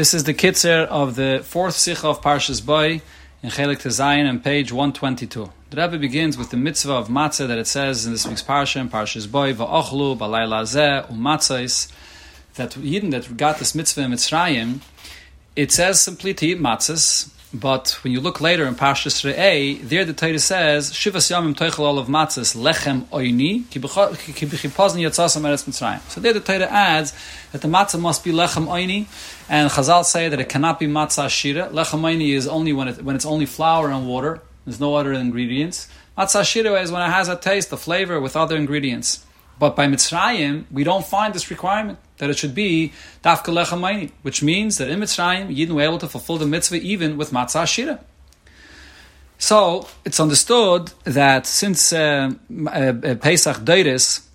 This is the kitzer of the fourth sikha of Parshas Boy in Chelik Tezayin on page 122. The Rebbe begins with the mitzvah of matzah that it says in this week's parsha, Parshas Boy, va'ochlu, balayla zeh, umatzahis, that Yidden that got this mitzvah in Mitzrayim, it says simply to eat matzahs, but when you look later in Parshas Re'eh, there the Torah says, Shivas Yamim Teichel Olav Matzes Lechem Oini Ki B'chipozn Yatzasam Eretz Mitzrayim. So there the Torah adds that the matzah must be Lechem Oini, and Chazal say that it cannot be matzah shira. Lechem Oini is only when, it, when it's only flour and water. There's no other ingredients. Matzah shira is when it has a taste, a flavor with other ingredients. But by Mitzrayim, we don't find this requirement that it should be dafka lechamayni, which means that in Mitzrayim, Yidden were able to fulfill the mitzvah even with matzah shira. So it's understood that since uh, uh, uh Pesach Deiris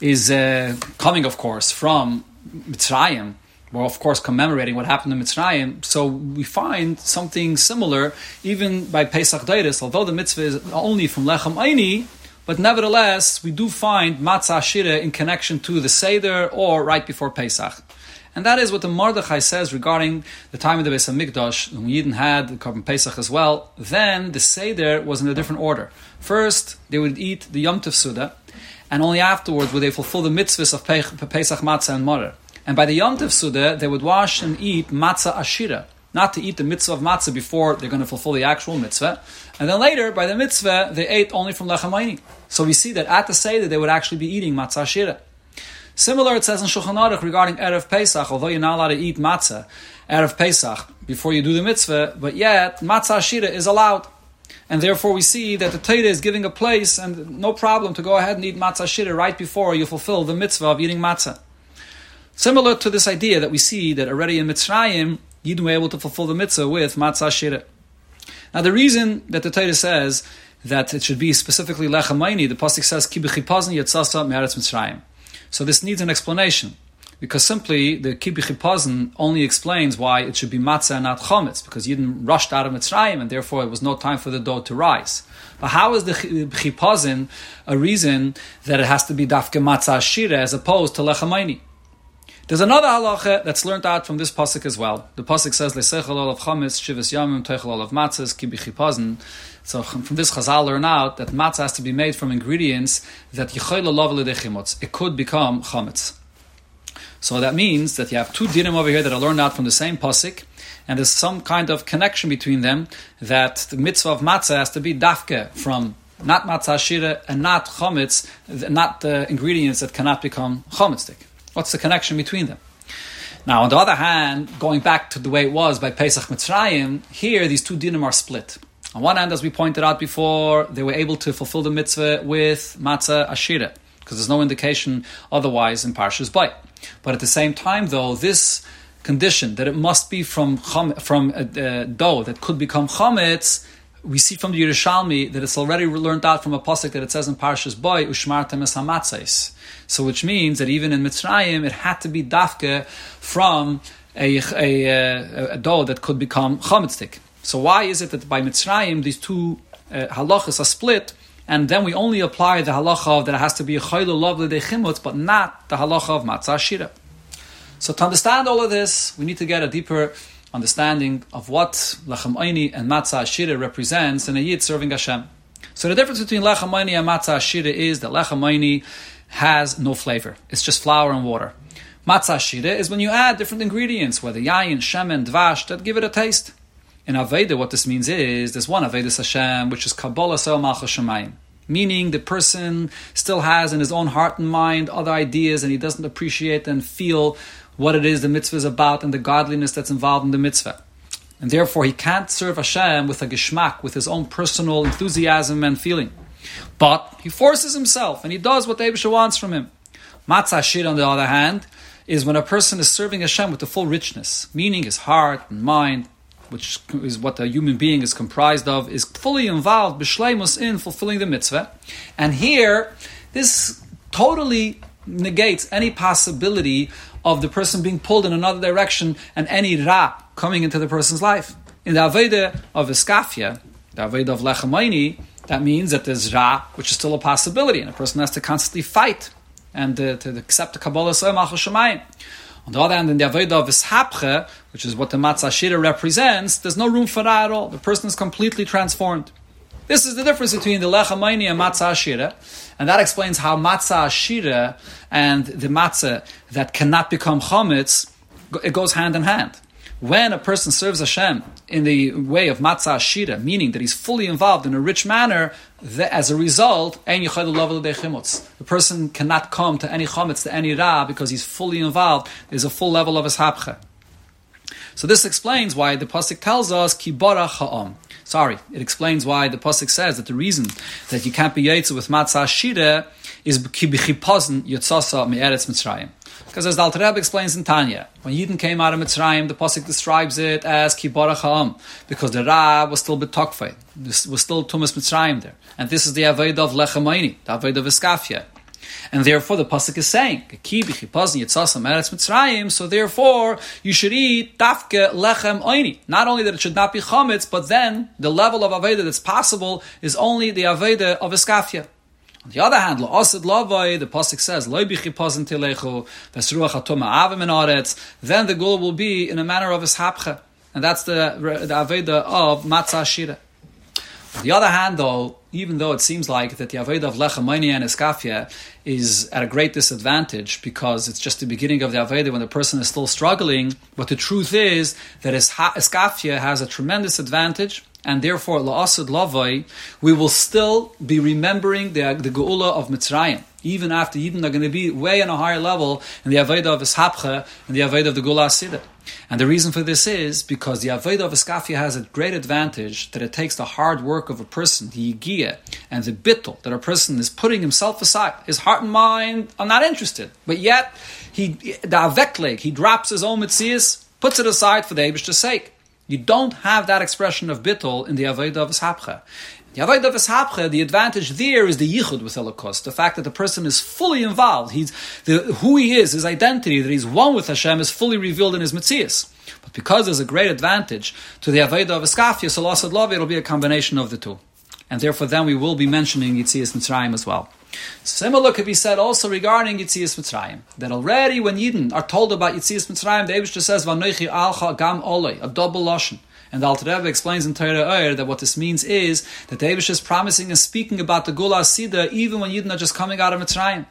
is uh, coming, of course, from Mitzrayim, we're of course commemorating what happened in Mitzrayim. So we find something similar even by Pesach Deiris, although the mitzvah is only from Lechem Aini, but nevertheless, we do find matzah shira in connection to the Seder or right before Pesach. And that is what the Mordechai says regarding the time of the Beis Hamikdash, when Yidden had the Korban Pesach as well. Then the Seder was in a different order. First, they would eat the Yom Tov Suda, and only afterwards would they fulfill the mitzvahs of Pesach Matzah and Morer. And by the Yom Tov Suda, they would wash and eat Matzah Ashira, not to eat the mitzvah of matzah before they're going to fulfill the actual mitzvah. And then later, by the mitzvah, they ate only from lechem So we see that at the Seder, they would actually be eating matzah shira. Similar, it says in Shulchan Aruch regarding Erev Pesach, although you're not allowed to eat matzah, Erev Pesach, before you do the mitzvah, but yet, matzah shira is allowed. And therefore we see that the Torah is giving a place and no problem to go ahead and eat matzah shira right before you fulfill the mitzvah of eating matzah. Similar to this idea that we see that already in Mitzrayim, Yidden were able to fulfill the mitzvah with matzah shira. Now, the reason that the Torah says that it should be specifically lechamayni, the pasuk says ki b'chipazn yatzasa me'aretz mitzrayim. So this needs an explanation, because simply the ki b'chipazn only explains why it should be matzah and not chometz, because Yidden rushed out of Mitzrayim, and therefore it was no time for the dough to rise. But how is the chipazin a reason that it has to be dafke matzah shira as opposed to lechamayni? There's another halacha that's learned out from this pasuk as well. The pasuk says leisechel of chametz shivas yamim teichel of matzahs ki b'chipazin. So from this Chazal learn out that matzah has to be made from ingredients that yichayla lov It could become chametz. So that means that you have two dinim over here that are learned out from the same pasuk, and there's some kind of connection between them that the mitzvah of matzah has to be dafke from not matzah shira and not chametz, not the ingredients that cannot become chametzdik. What's the connection between them? Now, on the other hand, going back to the way it was by Pesach Mitzrayim, here these two dinim are split. On one hand, as we pointed out before, they were able to fulfill the mitzvah with matzah ashira, because there's no indication otherwise in Parshas Bay. But at the same time, though, this condition that it must be from from a, a dough that could become chametz we see from the Yerushalmi that it's already learned out from a pasuk that it says in Parshas Boy, Ushmartem es hamatzais. So which means that even in Mitzrayim, it had to be dafke from a, a, a, a dough that could become chametzik. So why is it that by Mitzrayim these two uh, halachas are split, and then we only apply the halacha of that it has to be a chaylu lovely dechimutz, but not the halacha of matzah shira. So to understand all of this, we need to get a deeper understanding of what lechem oini and matzah shira represents in a yid serving Hashem. So the difference between lechem oini and matzah shira is that lechem oini has no flavor; it's just flour and water. Matzah shira is when you add different ingredients, whether yayin, shemen, dvash, that give it a taste. In Aveda, what this means is there's one Aveda Hashem, which is Kabbalas Ol Malchus. Meaning the person still has in his own heart and mind other ideas and he doesn't appreciate and feel what it is the mitzvah is about and the godliness that's involved in the mitzvah. And therefore, he can't serve Hashem with a geschmack, with his own personal enthusiasm and feeling. But he forces himself and he does what Abisha wants from him. Matzah shir, on the other hand, is when a person is serving Hashem with the full richness, meaning his heart and mind, which is what a human being is comprised of, is fully involved, b'shleimus, in fulfilling the mitzvah. And here, this totally negates any possibility of the person being pulled in another direction and any ra coming into the person's life. In the Aveda of Iskafia, the Aveda of Lechamayni, that means that there's ra, which is still a possibility, and a person has to constantly fight and uh, to accept the Kabbalah On the other hand, in the Avodah of Ishapche, which is what the Matzah Shira represents, there's no room for that at all. The person is completely transformed. This is the difference between the Lechamayni and Matzah Shira, and that explains how Matzah Shira and the Matzah that cannot become Chometz, it goes hand in hand. When a person serves Hashem in the way of Matzah Shira, meaning that he's fully involved in a rich manner, as a result, the person cannot come to any chometz, to any ra, because he's fully involved. There's a full level of his hapcha. So this explains why the pasuk tells us kibara ha'am. Sorry, it explains why the pasuk says that the reason that you can't be yaitzu with matzah shira is kibichipazn yotzasa me'eretz mitzrayim. Because as the Alter Rebbe explains in Tanya, when Yidden came out of Mitzrayim, the Pasuk describes it as Kibarach Ha'am, because the Ra was still betokfei, was still Tumas Mitzrayim there. And this is the Avodah of Lechamayni, the Avodah of Iskafia. And therefore the Pasuk is saying, so therefore you should eat dafke lechem oini. Not only that it should not be chametz, but then the level of Avodah that's possible is only the Avodah of Iskafia. On the other hand, the pasuk says, then the goal will be in a manner of ishapcha. And that's the, the Aveda of Matzah Shira. On the other hand, though, even though it seems like that the Avodah of Lechamayni and Eskafia is at a great disadvantage because it's just the beginning of the Avodah when the person is still struggling, but the truth is that Eskafia has a tremendous advantage and therefore la'asad lavai, we will still be remembering the, the geula of Mitzrayim, even after Yidden are going to be way on a higher level in the Avodah of Ishapcha and the Avodah of the Gula Asidah. And the reason for this is because the Aveda of Iskafia has a great advantage that it takes the hard work of a person, the Yigia, and the bittul that a person is putting himself aside. His heart and mind are not interested. But yet, he, the Avekleg, he drops his own mitzias, puts it aside for the Abish's sake. You don't have that expression of bittul in the Avodah of Ishapcha. The advantage there is the yichud with Elokus, the fact that the person is fully involved. He's the, who he is, his identity, that he's one with Hashem, is fully revealed in his mitzias. But because there's a great advantage to the Avodah of Iskafia, Salasad Love, it'll be a combination of the two. And therefore, then we will be mentioning Yitzias Mitzrayim as well. Similar could be said also regarding Yitzias Mitzrayim. That already when Yidden are told about Yitzias Mitzrayim, the Abishter says, Vanoichi alcha gam olei, a double lashon. And the Alter Rebbe explains in Torah Oyer that what this means is that the is promising and speaking about the Gula Sida even when Yidden are just coming out of Mitzrayim.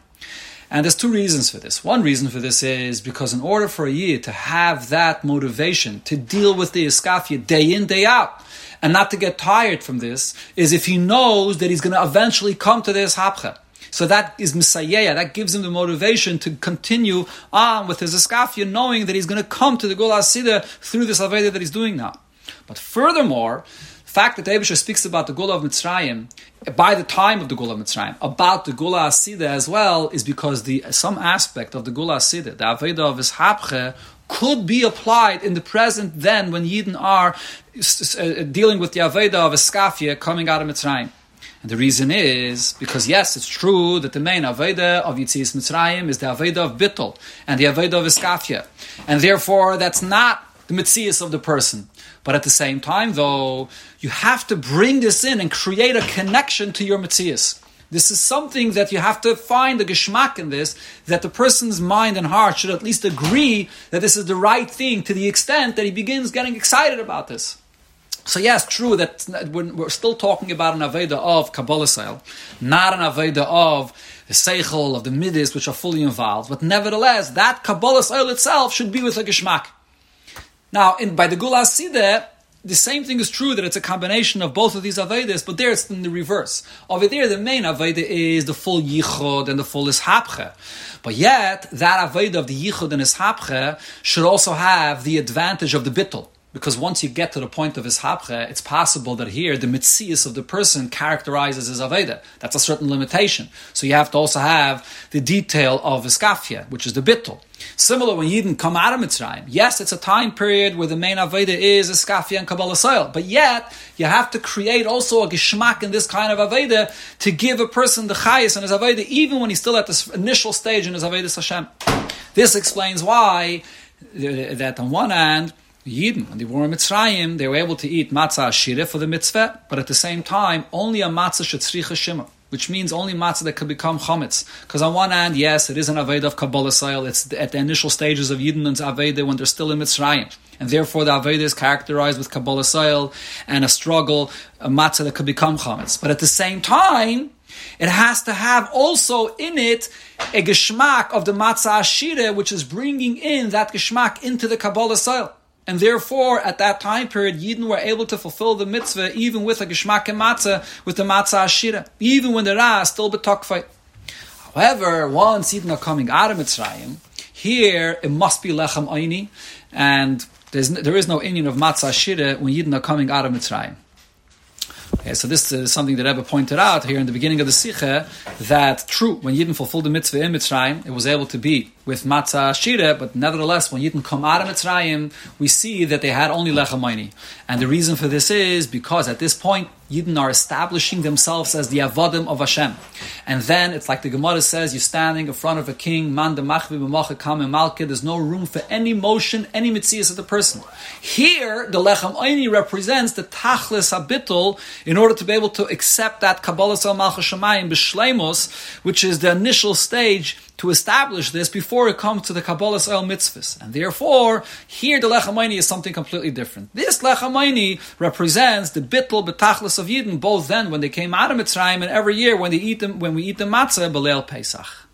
And there's two reasons for this. One reason for this is because in order for a Yid to have that motivation to deal with the Iskafia day in, day out, and not to get tired from this, is if he knows that he's going to eventually come to this Hapcha. So that is Messiah. That gives him the motivation to continue on with his Eskafia, knowing that he's going to come to the Gula Sida through this Aveda that he's doing now. But furthermore, the fact that Abisha speaks about the Gula of Mitzrayim by the time of the Gula of Mitzrayim, about the Gula Asida as well, is because the some aspect of the Gula Asida, the Aveda of Ishapche, could be applied in the present then when Yidden are uh, dealing with the Aveda of Eskafia coming out of Mitzrayim. And the reason is because yes, it's true that the main Aveda of Yitzis Mitzrayim is the Aveda of Bittel and the Aveda of Iskafia. And therefore, that's not the Mitzias of the person. But at the same time, though, you have to bring this in and create a connection to your Mitzias. This is something that you have to find the geschmack in this, that the person's mind and heart should at least agree that this is the right thing to the extent that he begins getting excited about this. So yes, true that we're still talking about an Aveda of Kabbalas Ol, not an Aveda of the Seichel, of the Midis, which are fully involved. But nevertheless, that Kabbalas Ol itself should be with a Geschmack. Now, in, by the Gula Sideh, the same thing is true that it's a combination of both of these Avedas, but there it's in the reverse. Over there, the main Aveda is the full Yichud and the full Ishapche. But yet, that Aveda of the Yichud and Ishapche should also have the advantage of the Bittul. Because once you get to the point of his hapche, it's possible that here the mitzias of the person characterizes his aveda. That's a certain limitation. So you have to also have the detail of iskafia, which is the bittul. Similar when Yidden come out of Mitzrayim. Yes, it's a time period where the main aveda is iskafia and kabbalas ol, but yet you have to create also a geschmack in this kind of aveda to give a person the chayas and his aveda, even when he's still at this initial stage in his aveda Hashem. This explains why that on one hand Yidden, when they were in Mitzrayim, they were able to eat matzah ashire for the mitzvah, but at the same time, only a matzah shetzricha shimmer. which means only matzah that could become chametz. Because on one hand, yes, it is an aveda of Kabbalas Ol. It's at the initial stages of Yidden and when they're still in Mitzrayim. And therefore the aveda is characterized with Kabbalas Ol and a struggle, a matzah that could become chametz. But at the same time, it has to have also in it a geschmack of the matzah ashira, which is bringing in that geschmack into the Kabbalas Ol. And therefore, at that time period, Yidden were able to fulfill the mitzvah even with a geschmack and matzah, with the matzah ashira, even when the ra is still betokfait. However, once Yidden are coming out of Mitzrayim, here it must be lechem aini, and there's, there is no inyan of matzah ashira when Yidden are coming out of Mitzrayim. Okay, so this is something that Rebbe pointed out here in the beginning of the Sikha, that true, when Yidden fulfilled the mitzvah in Mitzrayim, it was able to be with matzah shira, but nevertheless, when Yidden come out of Mitzrayim, we see that they had only lechamayni. And the reason for this is because at this point, Yidden are establishing themselves as the avodim of Hashem. And then it's like the Gemara says, you're standing in front of a king, man malke, there's no room for any motion, any mitzias of the person. Here, the lechem oini represents the tachlis habitul in order to be able to accept that Kabbalas Ol Malchus Shemayim which is the initial stage to establish this before it comes to the Kabbalah El mitzvahs. And therefore, here the Lechamayni is something completely different. This Lechamayni represents the bittul betachlis of Yidden, both then when they came out of Mitzrayim and every year when they eat them, when we eat the matzah, Belel Pesach.